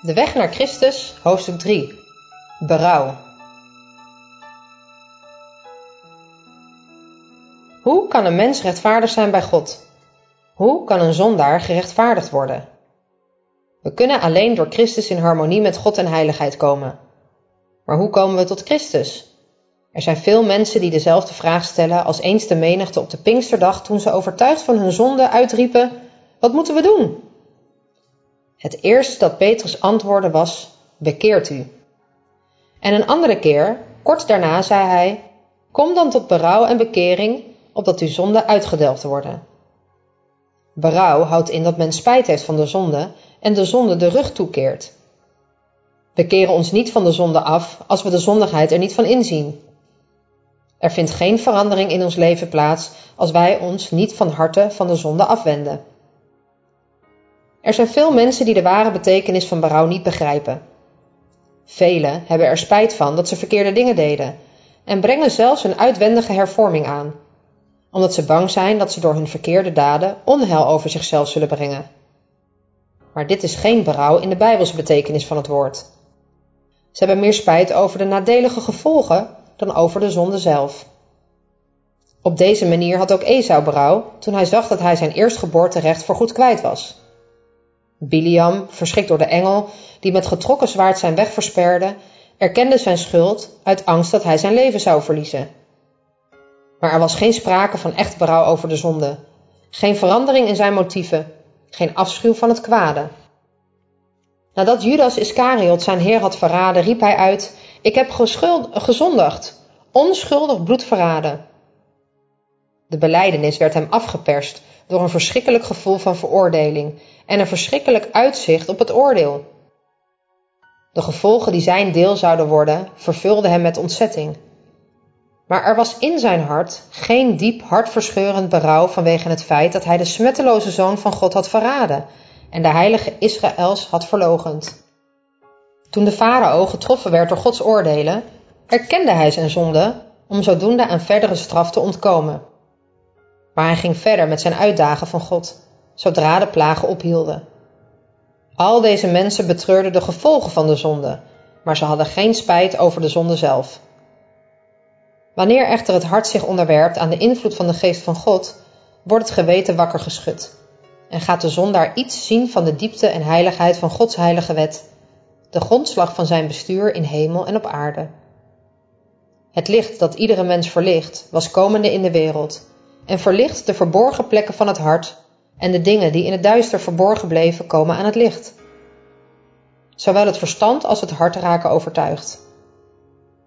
De weg naar Christus, hoofdstuk 3. Berouw. Hoe kan een mens rechtvaardig zijn bij God? Hoe kan een zondaar gerechtvaardigd worden? We kunnen alleen door Christus in harmonie met God en heiligheid komen. Maar hoe komen we tot Christus? Er zijn veel mensen die dezelfde vraag stellen als eens de menigte op de Pinksterdag toen ze overtuigd van hun zonde uitriepen: Wat moeten we doen? Het eerste dat Petrus antwoordde was: Bekeert u. En een andere keer, kort daarna, zei hij: Kom dan tot berouw en bekering, opdat uw zonden uitgedelgd worden. Berouw houdt in dat men spijt heeft van de zonde en de zonde de rug toekeert. We keren ons niet van de zonde af als we de zondigheid er niet van inzien. Er vindt geen verandering in ons leven plaats als wij ons niet van harte van de zonde afwenden. Er zijn veel mensen die de ware betekenis van berouw niet begrijpen. Velen hebben er spijt van dat ze verkeerde dingen deden en brengen zelfs een uitwendige hervorming aan, omdat ze bang zijn dat ze door hun verkeerde daden onheil over zichzelf zullen brengen. Maar dit is geen berouw in de Bijbelse betekenis van het woord. Ze hebben meer spijt over de nadelige gevolgen dan over de zonde zelf. Op deze manier had ook Esau berouw toen hij zag dat hij zijn eerstgeboorterecht voorgoed kwijt was. Biliam, verschrikt door de engel, die met getrokken zwaard zijn weg versperde, erkende zijn schuld uit angst dat hij zijn leven zou verliezen. Maar er was geen sprake van echt berouw over de zonde, geen verandering in zijn motieven, geen afschuw van het kwade. Nadat Judas Iscariot zijn heer had verraden, riep hij uit: Ik heb gezondigd, onschuldig bloed verraden. De beleidenis werd hem afgeperst door een verschrikkelijk gevoel van veroordeling en een verschrikkelijk uitzicht op het oordeel. De gevolgen die zijn deel zouden worden, vervulden hem met ontzetting. Maar er was in zijn hart geen diep hartverscheurend berouw vanwege het feit dat hij de smetteloze zoon van God had verraden en de heilige Israëls had verlogend. Toen de farao getroffen werd door Gods oordelen, erkende hij zijn zonde om zodoende aan verdere straf te ontkomen. Maar hij ging verder met zijn uitdagen van God, zodra de plagen ophielden. Al deze mensen betreurden de gevolgen van de zonde, maar ze hadden geen spijt over de zonde zelf. Wanneer echter het hart zich onderwerpt aan de invloed van de geest van God, wordt het geweten wakker geschud en gaat de zondaar iets zien van de diepte en heiligheid van Gods heilige wet, de grondslag van zijn bestuur in hemel en op aarde. Het licht dat iedere mens verlicht, was komende in de wereld en verlicht de verborgen plekken van het hart en de dingen die in het duister verborgen bleven komen aan het licht. Zowel het verstand als het hart raken overtuigd.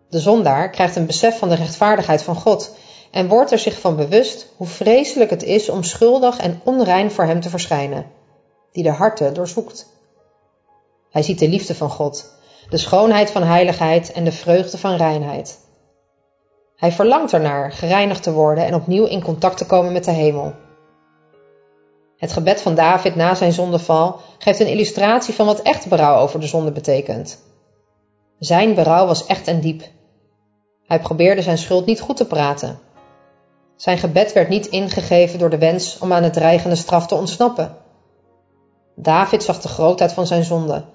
De zondaar krijgt een besef van de rechtvaardigheid van God en wordt er zich van bewust hoe vreselijk het is om schuldig en onrein voor hem te verschijnen, die de harten doorzoekt. Hij ziet de liefde van God, de schoonheid van heiligheid en de vreugde van reinheid. Hij verlangt ernaar gereinigd te worden en opnieuw in contact te komen met de hemel. Het gebed van David na zijn zondeval geeft een illustratie van wat echt berouw over de zonde betekent. Zijn berouw was echt en diep. Hij probeerde zijn schuld niet goed te praten. Zijn gebed werd niet ingegeven door de wens om aan het dreigende straf te ontsnappen. David zag de grootheid van zijn zonde.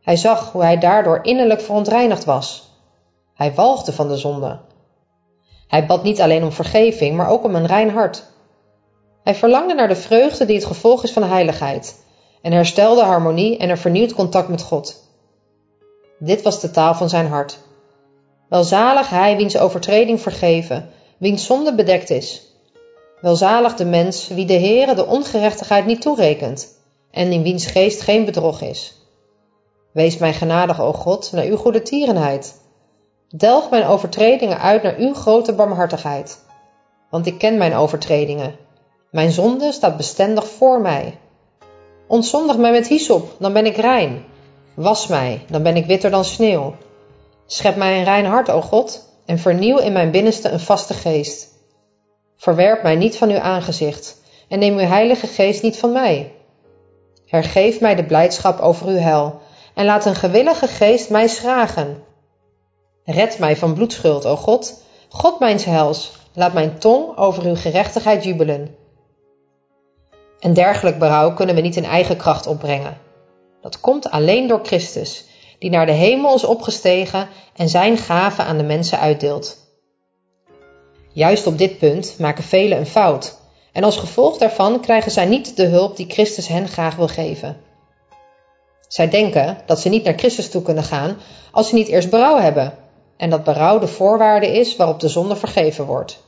Hij zag hoe hij daardoor innerlijk verontreinigd was. Hij walgde van de zonde. Hij bad niet alleen om vergeving, maar ook om een rein hart. Hij verlangde naar de vreugde die het gevolg is van heiligheid en herstelde harmonie en een vernieuwd contact met God. Dit was de taal van zijn hart. Welzalig hij wiens overtreding vergeven, wiens zonde bedekt is. Welzalig de mens wie de Heere de ongerechtigheid niet toerekent en in wiens geest geen bedrog is. Wees mij genadig, o God, naar uw goede tierenheid. Delg mijn overtredingen uit naar uw grote barmhartigheid. Want ik ken mijn overtredingen. Mijn zonde staat bestendig voor mij. Ontzondig mij met hyssop, dan ben ik rein. Was mij, dan ben ik witter dan sneeuw. Schep mij een rein hart, o God, en vernieuw in mijn binnenste een vaste geest. Verwerp mij niet van uw aangezicht, en neem uw heilige geest niet van mij. Hergeef mij de blijdschap over uw hel, en laat een gewillige geest mij schragen. Red mij van bloedschuld, o God, God mijns hels, laat mijn tong over uw gerechtigheid jubelen. Een dergelijk berouw kunnen we niet in eigen kracht opbrengen. Dat komt alleen door Christus, die naar de hemel is opgestegen en zijn gaven aan de mensen uitdeelt. Juist op dit punt maken velen een fout en als gevolg daarvan krijgen zij niet de hulp die Christus hen graag wil geven. Zij denken dat ze niet naar Christus toe kunnen gaan als ze niet eerst berouw hebben en dat berouw de voorwaarde is waarop de zonde vergeven wordt.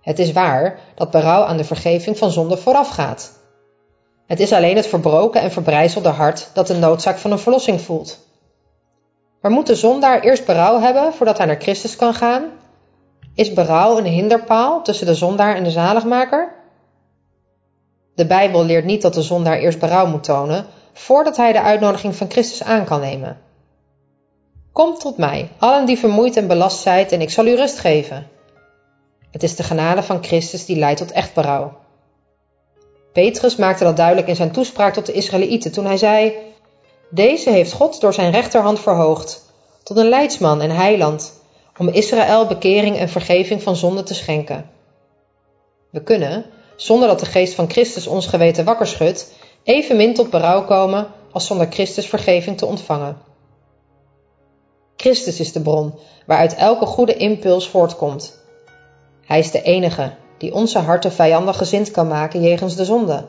Het is waar dat berouw aan de vergeving van zonde voorafgaat. Het is alleen het verbroken en verbrijzelde hart dat de noodzaak van een verlossing voelt. Maar moet de zondaar eerst berouw hebben voordat hij naar Christus kan gaan? Is berouw een hinderpaal tussen de zondaar en de zaligmaker? De Bijbel leert niet dat de zondaar eerst berouw moet tonen voordat hij de uitnodiging van Christus aan kan nemen. Kom tot mij, allen die vermoeid en belast zijt, en ik zal u rust geven. Het is de genade van Christus die leidt tot echt berouw. Petrus maakte dat duidelijk in zijn toespraak tot de Israëlieten toen hij zei: Deze heeft God door zijn rechterhand verhoogd, tot een leidsman en heiland, om Israël bekering en vergeving van zonde te schenken. We kunnen, zonder dat de geest van Christus ons geweten wakker schudt, evenmin tot berouw komen als zonder Christus vergeving te ontvangen. Christus is de bron waaruit elke goede impuls voortkomt. Hij is de enige die onze harten vijandig gezind kan maken jegens de zonde.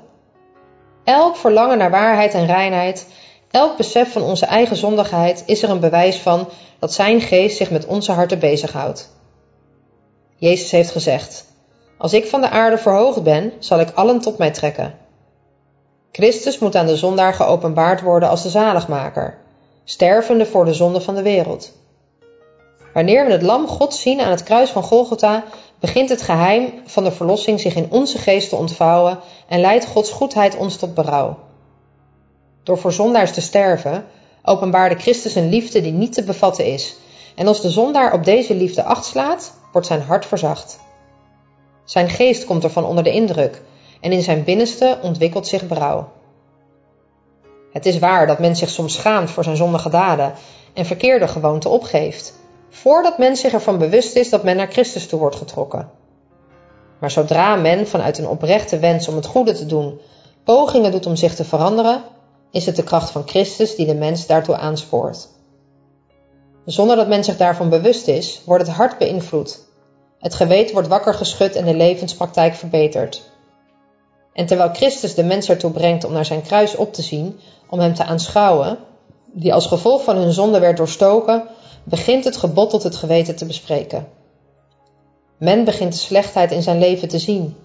Elk verlangen naar waarheid en reinheid, elk besef van onze eigen zondigheid is er een bewijs van dat Zijn geest zich met onze harten bezighoudt. Jezus heeft gezegd: Als ik van de aarde verhoogd ben, zal ik allen tot mij trekken. Christus moet aan de zondaar geopenbaard worden als de zaligmaker, stervende voor de zonde van de wereld. Wanneer we het lam God zien aan het kruis van Golgotha, begint het geheim van de verlossing zich in onze geest te ontvouwen en leidt Gods goedheid ons tot berouw. Door voor zondaars te sterven, openbaarde Christus een liefde die niet te bevatten is, en als de zondaar op deze liefde acht slaat, wordt zijn hart verzacht. Zijn geest komt ervan onder de indruk, en in zijn binnenste ontwikkelt zich berouw. Het is waar dat men zich soms schaamt voor zijn zondige daden en verkeerde gewoonten opgeeft, voordat men zich ervan bewust is dat men naar Christus toe wordt getrokken. Maar zodra men vanuit een oprechte wens om het goede te doen pogingen doet om zich te veranderen, is het de kracht van Christus die de mens daartoe aanspoort. Zonder dat men zich daarvan bewust is, wordt het hart beïnvloed. Het geweten wordt wakker geschud en de levenspraktijk verbeterd. En terwijl Christus de mens ertoe brengt om naar zijn kruis op te zien, om hem te aanschouwen, die als gevolg van hun zonde werd doorstoken, begint het gebod tot het geweten te bespreken. Men begint de slechtheid in zijn leven te zien.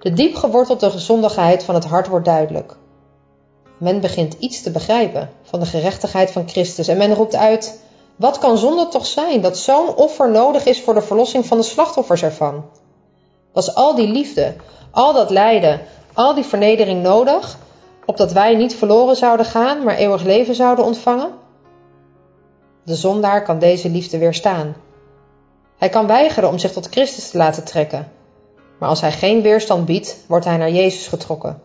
De diep gewortelde gezondigheid van het hart wordt duidelijk. Men begint iets te begrijpen van de gerechtigheid van Christus en men roept uit: Wat kan zonde toch zijn dat zo'n offer nodig is voor de verlossing van de slachtoffers ervan? Was al die liefde, al dat lijden, al die vernedering nodig, opdat wij niet verloren zouden gaan, maar eeuwig leven zouden ontvangen? De zondaar kan deze liefde weerstaan. Hij kan weigeren om zich tot Christus te laten trekken, maar als hij geen weerstand biedt, wordt hij naar Jezus getrokken.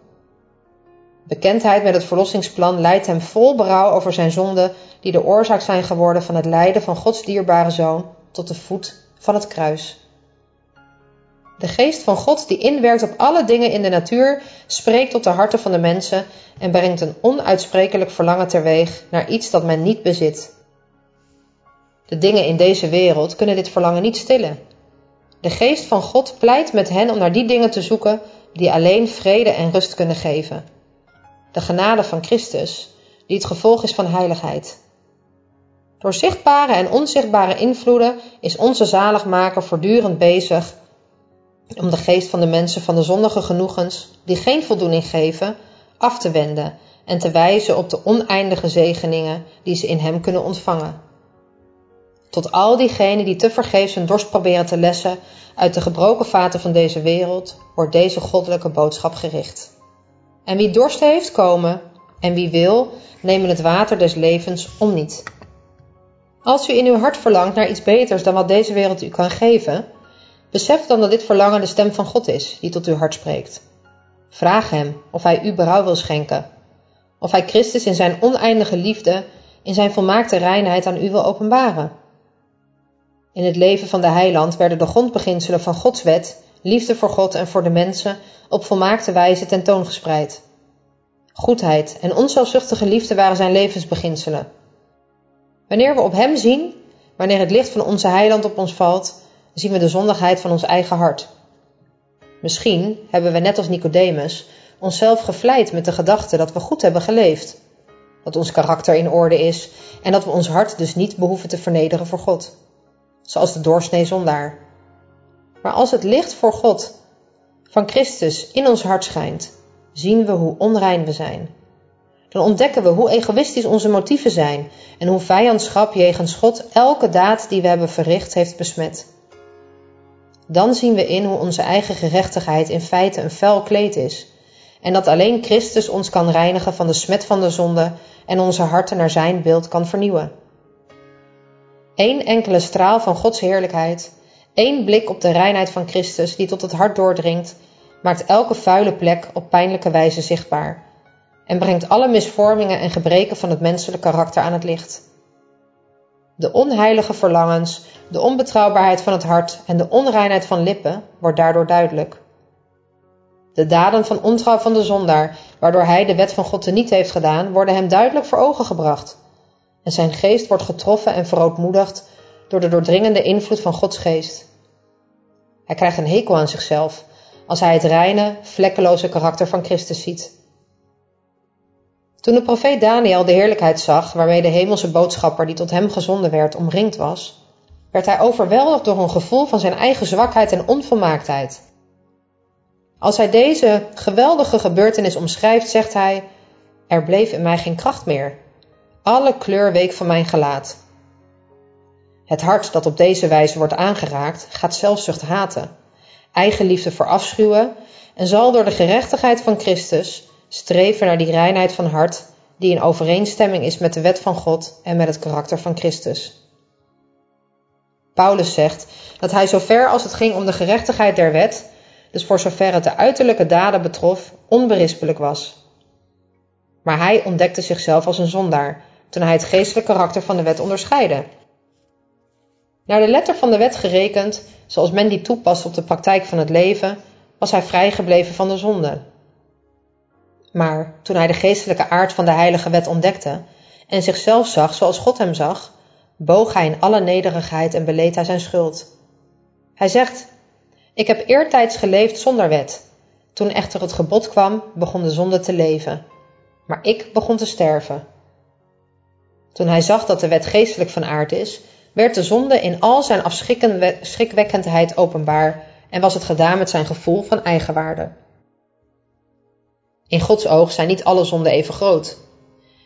Bekendheid met het verlossingsplan leidt hem vol berouw over zijn zonden, die de oorzaak zijn geworden van het lijden van Gods dierbare zoon tot de voet van het kruis. De geest van God die inwerkt op alle dingen in de natuur, spreekt tot de harten van de mensen en brengt een onuitsprekelijk verlangen teweeg naar iets dat men niet bezit. De dingen in deze wereld kunnen dit verlangen niet stillen. De geest van God pleit met hen om naar die dingen te zoeken die alleen vrede en rust kunnen geven. De genade van Christus, die het gevolg is van heiligheid. Door zichtbare en onzichtbare invloeden is onze zaligmaker voortdurend bezig om de geest van de mensen van de zondige genoegens, die geen voldoening geven, af te wenden en te wijzen op de oneindige zegeningen die ze in hem kunnen ontvangen. Tot al diegenen die tevergeefs hun dorst proberen te lessen uit de gebroken vaten van deze wereld, wordt deze goddelijke boodschap gericht. En wie dorst heeft, komen, en wie wil, nemen het water des levens om niet. Als u in uw hart verlangt naar iets beters dan wat deze wereld u kan geven, Besef dan dat dit verlangen de stem van God is die tot uw hart spreekt. Vraag Hem of Hij u berouw wil schenken, of Hij Christus in Zijn oneindige liefde, in Zijn volmaakte reinheid aan u wil openbaren. In het leven van de heiland werden de grondbeginselen van Gods wet, liefde voor God en voor de mensen, op volmaakte wijze tentoongespreid. Goedheid en onzelfzuchtige liefde waren zijn levensbeginselen. Wanneer we op hem zien, wanneer het licht van onze heiland op ons valt, zien we de zondigheid van ons eigen hart. Misschien hebben we net als Nicodemus onszelf gevleid met de gedachte dat we goed hebben geleefd, dat ons karakter in orde is en dat we ons hart dus niet behoeven te vernederen voor God, zoals de doorsnee zondaar. Maar als het licht voor God van Christus in ons hart schijnt, zien we hoe onrein we zijn. Dan ontdekken we hoe egoïstisch onze motieven zijn en hoe vijandschap jegens God elke daad die we hebben verricht heeft besmet. Dan zien we in hoe onze eigen gerechtigheid in feite een vuil kleed is en dat alleen Christus ons kan reinigen van de smet van de zonde en onze harten naar zijn beeld kan vernieuwen. Eén enkele straal van Gods heerlijkheid, één blik op de reinheid van Christus die tot het hart doordringt, maakt elke vuile plek op pijnlijke wijze zichtbaar en brengt alle misvormingen en gebreken van het menselijk karakter aan het licht. De onheilige verlangens, de onbetrouwbaarheid van het hart en de onreinheid van lippen wordt daardoor duidelijk. De daden van ontrouw van de zondaar, waardoor hij de wet van God niet heeft gedaan, worden hem duidelijk voor ogen gebracht. En zijn geest wordt getroffen en verootmoedigd door de doordringende invloed van Gods geest. Hij krijgt een hekel aan zichzelf als hij het reine, vlekkeloze karakter van Christus ziet. Toen de profeet Daniel de heerlijkheid zag waarmee de hemelse boodschapper die tot hem gezonden werd omringd was, werd hij overweldigd door een gevoel van zijn eigen zwakheid en onvolmaaktheid. Als hij deze geweldige gebeurtenis omschrijft, zegt hij: Er bleef in mij geen kracht meer. Alle kleur week van mijn gelaat. Het hart dat op deze wijze wordt aangeraakt, gaat zelfzucht haten, eigenliefde verafschuwen en zal door de gerechtigheid van Christus streven naar die reinheid van hart die in overeenstemming is met de wet van God en met het karakter van Christus. Paulus zegt dat hij zover als het ging om de gerechtigheid der wet, dus voor zover het de uiterlijke daden betrof, onberispelijk was. Maar hij ontdekte zichzelf als een zondaar toen hij het geestelijk karakter van de wet onderscheidde. Naar de letter van de wet gerekend, zoals men die toepast op de praktijk van het leven, was hij vrijgebleven van de zonde. Maar toen hij de geestelijke aard van de heilige wet ontdekte en zichzelf zag zoals God hem zag, boog hij in alle nederigheid en beleed hij zijn schuld. Hij zegt: Ik heb eertijds geleefd zonder wet. Toen echter het gebod kwam, begon de zonde te leven. Maar ik begon te sterven. Toen hij zag dat de wet geestelijk van aard is, werd de zonde in al zijn afschrikwekkendheid openbaar en was het gedaan met zijn gevoel van eigenwaarde. In Gods oog zijn niet alle zonden even groot.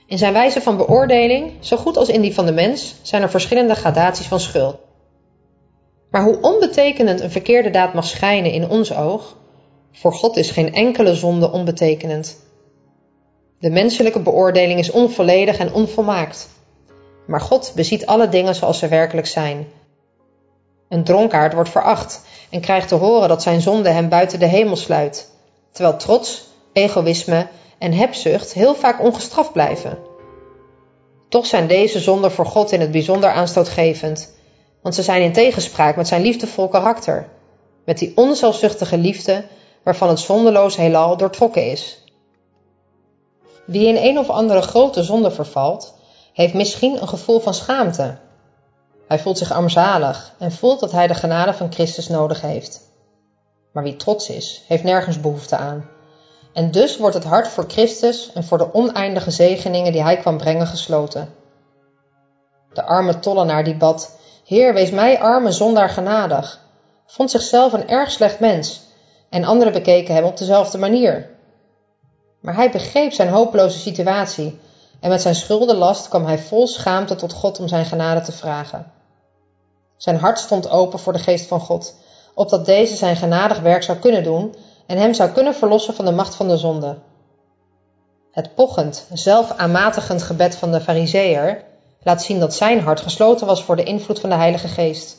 In zijn wijze van beoordeling, zo goed als in die van de mens, zijn er verschillende gradaties van schuld. Maar hoe onbetekenend een verkeerde daad mag schijnen in ons oog, voor God is geen enkele zonde onbetekenend. De menselijke beoordeling is onvolledig en onvolmaakt. Maar God beziet alle dingen zoals ze werkelijk zijn. Een dronkaard wordt veracht en krijgt te horen dat zijn zonde hem buiten de hemel sluit, terwijl trots egoïsme en hebzucht heel vaak ongestraft blijven. Toch zijn deze zonden voor God in het bijzonder aanstootgevend, want ze zijn in tegenspraak met zijn liefdevol karakter, met die onzelfzuchtige liefde waarvan het zondeloos heelal doortrokken is. Wie in een of andere grote zonde vervalt, heeft misschien een gevoel van schaamte. Hij voelt zich armzalig en voelt dat hij de genade van Christus nodig heeft. Maar wie trots is, heeft nergens behoefte aan en dus wordt het hart voor Christus en voor de oneindige zegeningen die hij kwam brengen gesloten. De arme tollenaar die bad, Heer, wees mij arme zondaar genadig, vond zichzelf een erg slecht mens en anderen bekeken hem op dezelfde manier. Maar hij begreep zijn hopeloze situatie en met zijn schuldenlast kwam hij vol schaamte tot God om zijn genade te vragen. Zijn hart stond open voor de geest van God, opdat deze zijn genadig werk zou kunnen doen en hem zou kunnen verlossen van de macht van de zonde. Het pochend, zelf aanmatigend gebed van de fariseer laat zien dat zijn hart gesloten was voor de invloed van de Heilige Geest.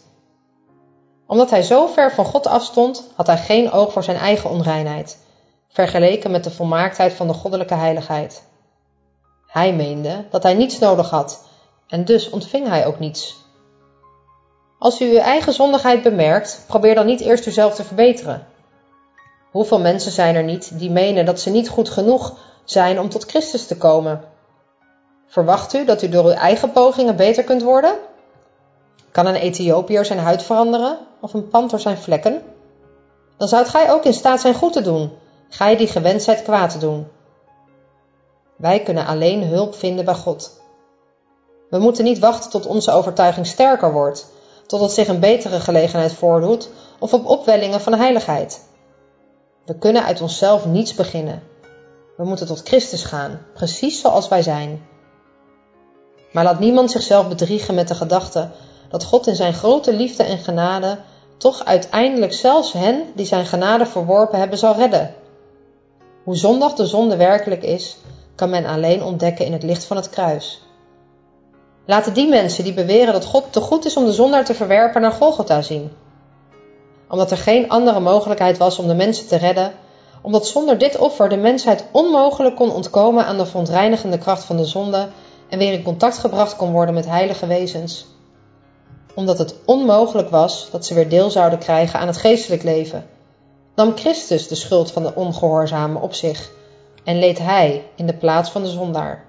Omdat hij zo ver van God afstond, had hij geen oog voor zijn eigen onreinheid, vergeleken met de volmaaktheid van de goddelijke heiligheid. Hij meende dat hij niets nodig had en dus ontving hij ook niets. Als u uw eigen zondigheid bemerkt, probeer dan niet eerst uzelf te verbeteren. Hoeveel mensen zijn er niet die menen dat ze niet goed genoeg zijn om tot Christus te komen. Verwacht u dat u door uw eigen pogingen beter kunt worden? Kan een Ethiopiër zijn huid veranderen of een panter zijn vlekken? Dan zoudt gij ook in staat zijn goed te doen, gij die gewend zijt kwaad te doen. Wij kunnen alleen hulp vinden bij God. We moeten niet wachten tot onze overtuiging sterker wordt, totdat zich een betere gelegenheid voordoet of op opwellingen van heiligheid. We kunnen uit onszelf niets beginnen. We moeten tot Christus gaan, precies zoals wij zijn. Maar laat niemand zichzelf bedriegen met de gedachte dat God in zijn grote liefde en genade toch uiteindelijk zelfs hen die zijn genade verworpen hebben zal redden. Hoe zondig de zonde werkelijk is, kan men alleen ontdekken in het licht van het kruis. Laten die mensen die beweren dat God te goed is om de zondaar te verwerpen naar Golgotha zien. Omdat er geen andere mogelijkheid was om de mensen te redden, omdat zonder dit offer de mensheid onmogelijk kon ontkomen aan de verontreinigende kracht van de zonde en weer in contact gebracht kon worden met heilige wezens. Omdat het onmogelijk was dat ze weer deel zouden krijgen aan het geestelijk leven, nam Christus de schuld van de ongehoorzame op zich en leed hij in de plaats van de zondaar.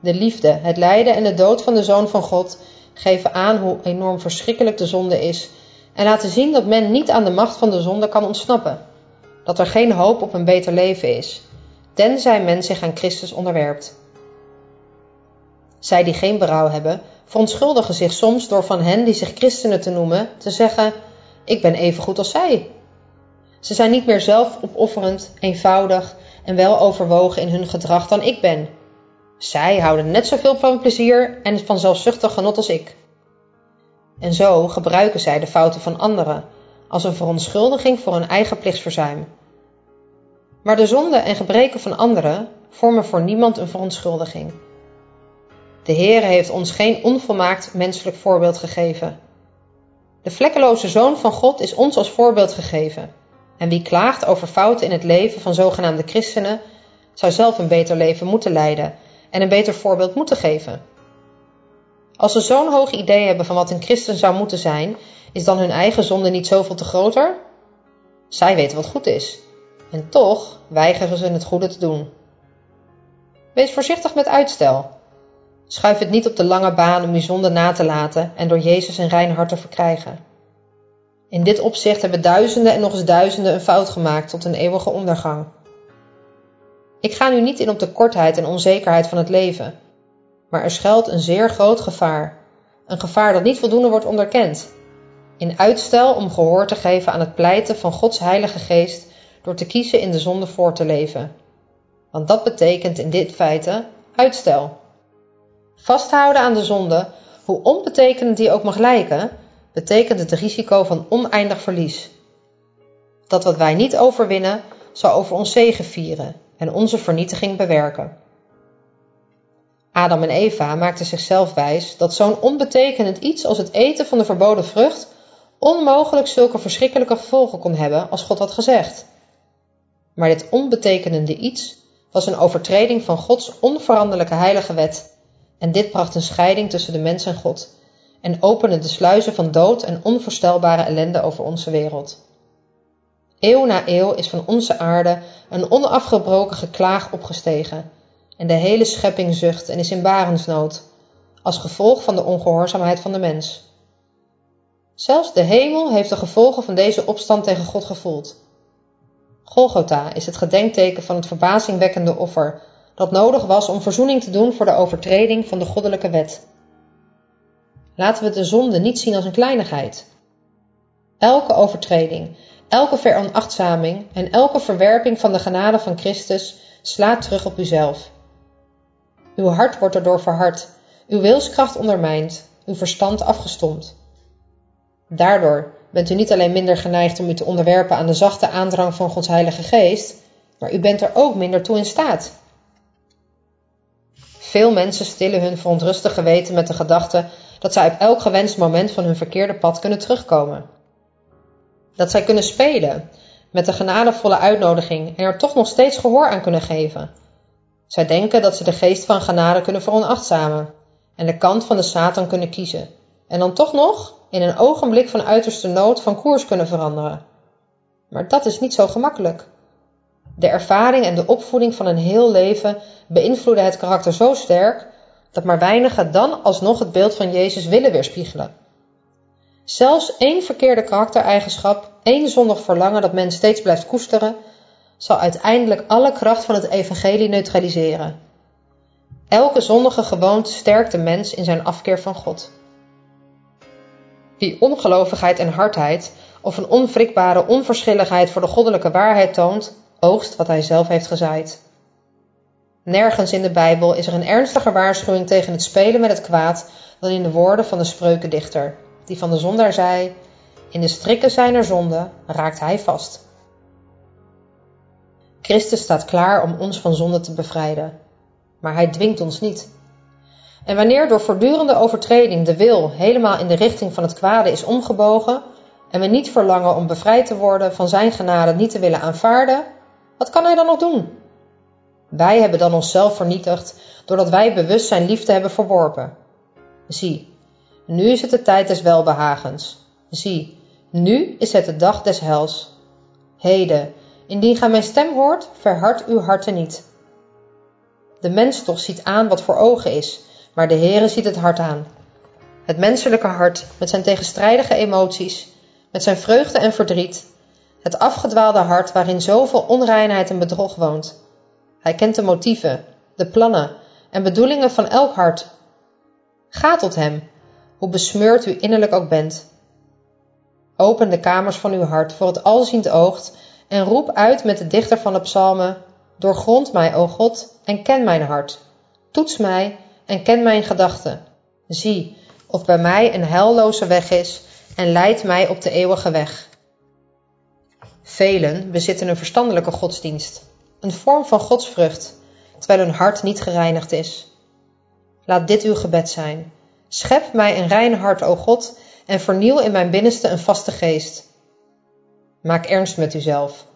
De liefde, het lijden en de dood van de Zoon van God geven aan hoe enorm verschrikkelijk de zonde is en laten zien dat men niet aan de macht van de zonde kan ontsnappen. Dat er geen hoop op een beter leven is, tenzij men zich aan Christus onderwerpt. Zij die geen berouw hebben, verontschuldigen zich soms door van hen die zich christenen te noemen te zeggen: Ik ben even goed als zij. Ze zijn niet meer zelf opofferend, eenvoudig en wel overwogen in hun gedrag dan ik ben. Zij houden net zoveel van plezier en van zelfzuchtig genot als ik. En zo gebruiken zij de fouten van anderen als een verontschuldiging voor hun eigen plichtsverzuim. Maar de zonden en gebreken van anderen vormen voor niemand een verontschuldiging. De Heere heeft ons geen onvolmaakt menselijk voorbeeld gegeven. De vlekkeloze Zoon van God is ons als voorbeeld gegeven. En wie klaagt over fouten in het leven van zogenaamde christenen, zou zelf een beter leven moeten leiden en een beter voorbeeld moeten geven. Als ze zo'n hoog idee hebben van wat een christen zou moeten zijn, is dan hun eigen zonde niet zoveel te groter? Zij weten wat goed is. En toch weigeren ze het goede te doen. Wees voorzichtig met uitstel. Schuif het niet op de lange baan om je zonde na te laten en door Jezus een rein hart te verkrijgen. In dit opzicht hebben duizenden en nog eens duizenden een fout gemaakt tot een eeuwige ondergang. Ik ga nu niet in op de kortheid en onzekerheid van het leven, maar er schuilt een zeer groot gevaar. Een gevaar dat niet voldoende wordt onderkend. In uitstel om gehoor te geven aan het pleiten van Gods Heilige Geest door te kiezen in de zonde voor te leven. Want dat betekent in dit feite uitstel. Vasthouden aan de zonde, hoe onbetekenend die ook mag lijken, betekent het risico van oneindig verlies. Dat wat wij niet overwinnen, zal over ons zegen vieren en onze vernietiging bewerken. Adam en Eva maakten zichzelf wijs dat zo'n onbetekenend iets als het eten van de verboden vrucht onmogelijk zulke verschrikkelijke gevolgen kon hebben als God had gezegd. Maar dit onbetekenende iets was een overtreding van Gods onveranderlijke heilige wet, en dit bracht een scheiding tussen de mens en God en opende de sluizen van dood en onvoorstelbare ellende over onze wereld. Eeuw na eeuw is van onze aarde een onafgebroken geklaag opgestegen, en de hele schepping zucht en is in barensnood, als gevolg van de ongehoorzaamheid van de mens. Zelfs de hemel heeft de gevolgen van deze opstand tegen God gevoeld. Golgotha is het gedenkteken van het verbazingwekkende offer dat nodig was om verzoening te doen voor de overtreding van de goddelijke wet. Laten we de zonde niet zien als een kleinigheid. Elke overtreding, elke veronachtzaming en elke verwerping van de genade van Christus slaat terug op uzelf. Uw hart wordt erdoor verhard, uw wilskracht ondermijnd, uw verstand afgestompt. Daardoor bent u niet alleen minder geneigd om u te onderwerpen aan de zachte aandrang van Gods Heilige Geest, maar u bent er ook minder toe in staat. Veel mensen stillen hun verontrustig geweten met de gedachte dat zij op elk gewenst moment van hun verkeerde pad kunnen terugkomen. Dat zij kunnen spelen met de genadevolle uitnodiging en er toch nog steeds gehoor aan kunnen geven. Zij denken dat ze de geest van genade kunnen veronachtzamen en de kant van de Satan kunnen kiezen en dan toch nog in een ogenblik van uiterste nood van koers kunnen veranderen. Maar dat is niet zo gemakkelijk. De ervaring en de opvoeding van een heel leven beïnvloeden het karakter zo sterk dat maar weinigen dan alsnog het beeld van Jezus willen weerspiegelen. Zelfs één verkeerde karaktereigenschap, één zondig verlangen dat men steeds blijft koesteren, zal uiteindelijk alle kracht van het evangelie neutraliseren. Elke zondige gewoonte sterkt de mens in zijn afkeer van God. Wie ongelovigheid en hardheid of een onwrikbare onverschilligheid voor de goddelijke waarheid toont, oogst wat hij zelf heeft gezaaid. Nergens in de Bijbel is er een ernstiger waarschuwing tegen het spelen met het kwaad dan in de woorden van de spreukendichter, die van de zondaar zei: In de strikken zijner zonde raakt hij vast. Christus staat klaar om ons van zonde te bevrijden, maar hij dwingt ons niet. En wanneer door voortdurende overtreding de wil helemaal in de richting van het kwade is omgebogen en we niet verlangen om bevrijd te worden van zijn genade niet te willen aanvaarden, wat kan hij dan nog doen? Wij hebben dan onszelf vernietigd doordat wij bewust zijn liefde hebben verworpen. Zie, nu is het de tijd des welbehagens. Zie, nu is het de dag des hels. Heden, indien gij mijn stem hoort, verhard uw harten niet. De mens toch ziet aan wat voor ogen is, maar de Heere ziet het hart aan. Het menselijke hart, met zijn tegenstrijdige emoties, met zijn vreugde en verdriet, het afgedwaalde hart waarin zoveel onreinheid en bedrog woont. Hij kent de motieven, de plannen en bedoelingen van elk hart. Ga tot hem, hoe besmeurd u innerlijk ook bent. Open de kamers van uw hart voor het alziend oog en roep uit met de dichter van de psalmen: Doorgrond mij, o God, en ken mijn hart. Toets mij en ken mijn gedachten. Zie of bij mij een heilloze weg is en leid mij op de eeuwige weg. Velen bezitten een verstandelijke godsdienst, een vorm van godsvrucht, terwijl hun hart niet gereinigd is. Laat dit uw gebed zijn. Schep mij een rein hart, o God, en vernieuw in mijn binnenste een vaste geest. Maak ernst met uzelf.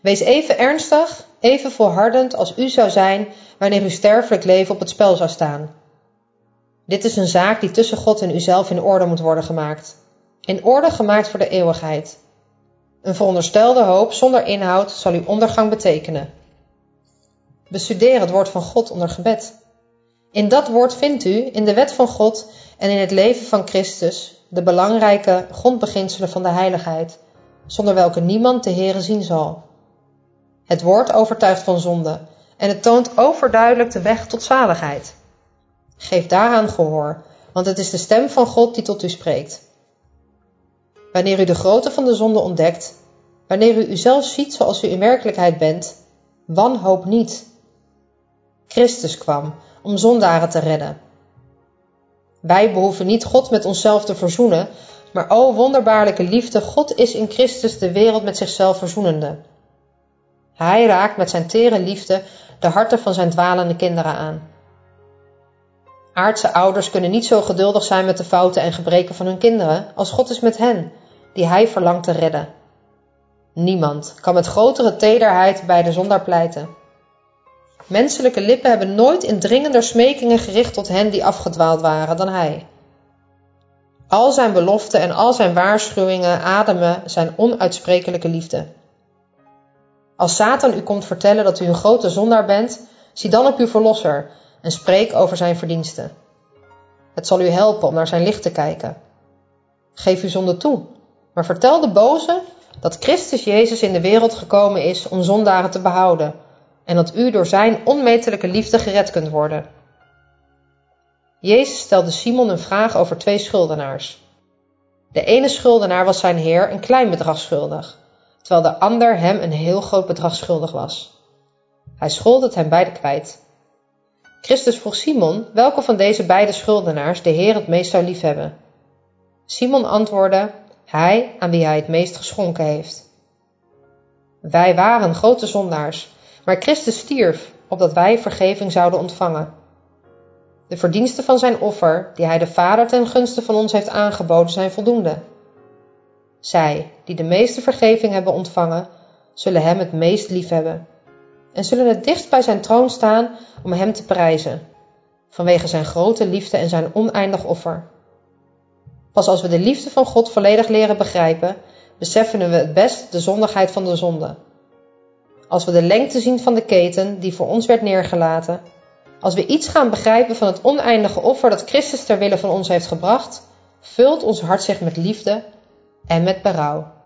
Wees even ernstig, even volhardend als u zou zijn wanneer uw sterfelijk leven op het spel zou staan. Dit is een zaak die tussen God en uzelf in orde moet worden gemaakt. In orde gemaakt voor de eeuwigheid. Een veronderstelde hoop zonder inhoud zal uw ondergang betekenen. Bestudeer het woord van God onder gebed. In dat woord vindt u, in de wet van God en in het leven van Christus, de belangrijke grondbeginselen van de heiligheid, zonder welke niemand de Heere zien zal. Het woord overtuigt van zonde en het toont overduidelijk de weg tot zaligheid. Geef daaraan gehoor, want het is de stem van God die tot u spreekt. Wanneer u de grootte van de zonde ontdekt, wanneer u uzelf ziet zoals u in werkelijkheid bent, wanhoop niet. Christus kwam om zondaren te redden. Wij behoeven niet God met onszelf te verzoenen, maar o wonderbaarlijke liefde, God is in Christus de wereld met zichzelf verzoenende. Hij raakt met zijn tere liefde de harten van zijn dwalende kinderen aan. Aardse ouders kunnen niet zo geduldig zijn met de fouten en gebreken van hun kinderen als God is met hen, die Hij verlangt te redden. Niemand kan met grotere tederheid bij de zondaar pleiten. Menselijke lippen hebben nooit in dringender smekingen gericht tot hen die afgedwaald waren dan Hij. Al zijn beloften en al zijn waarschuwingen ademen zijn onuitsprekelijke liefde. Als Satan u komt vertellen dat u een grote zondaar bent, zie dan op uw verlosser en spreek over zijn verdiensten. Het zal u helpen om naar zijn licht te kijken. Geef uw zonde toe, maar vertel de boze dat Christus Jezus in de wereld gekomen is om zondaren te behouden en dat u door zijn onmetelijke liefde gered kunt worden. Jezus stelde Simon een vraag over twee schuldenaars. De ene schuldenaar was zijn heer een klein bedrag schuldig, terwijl de ander hem een heel groot bedrag schuldig was. Hij schuldde het hem beide kwijt. Christus vroeg Simon welke van deze beide schuldenaars de Heer het meest zou liefhebben. Simon antwoordde: Hij aan wie hij het meest geschonken heeft. Wij waren grote zondaars, maar Christus stierf opdat wij vergeving zouden ontvangen. De verdiensten van zijn offer, die hij de Vader ten gunste van ons heeft aangeboden, zijn voldoende. Zij, die de meeste vergeving hebben ontvangen, zullen hem het meest liefhebben en zullen het dichtst bij zijn troon staan om hem te prijzen, vanwege zijn grote liefde en zijn oneindig offer. Pas als we de liefde van God volledig leren begrijpen, beseffen we het best de zondigheid van de zonde. als we de lengte zien van de keten die voor ons werd neergelaten, als we iets gaan begrijpen van het oneindige offer dat Christus ter wille van ons heeft gebracht, vult ons hart zich met liefde en met berouw.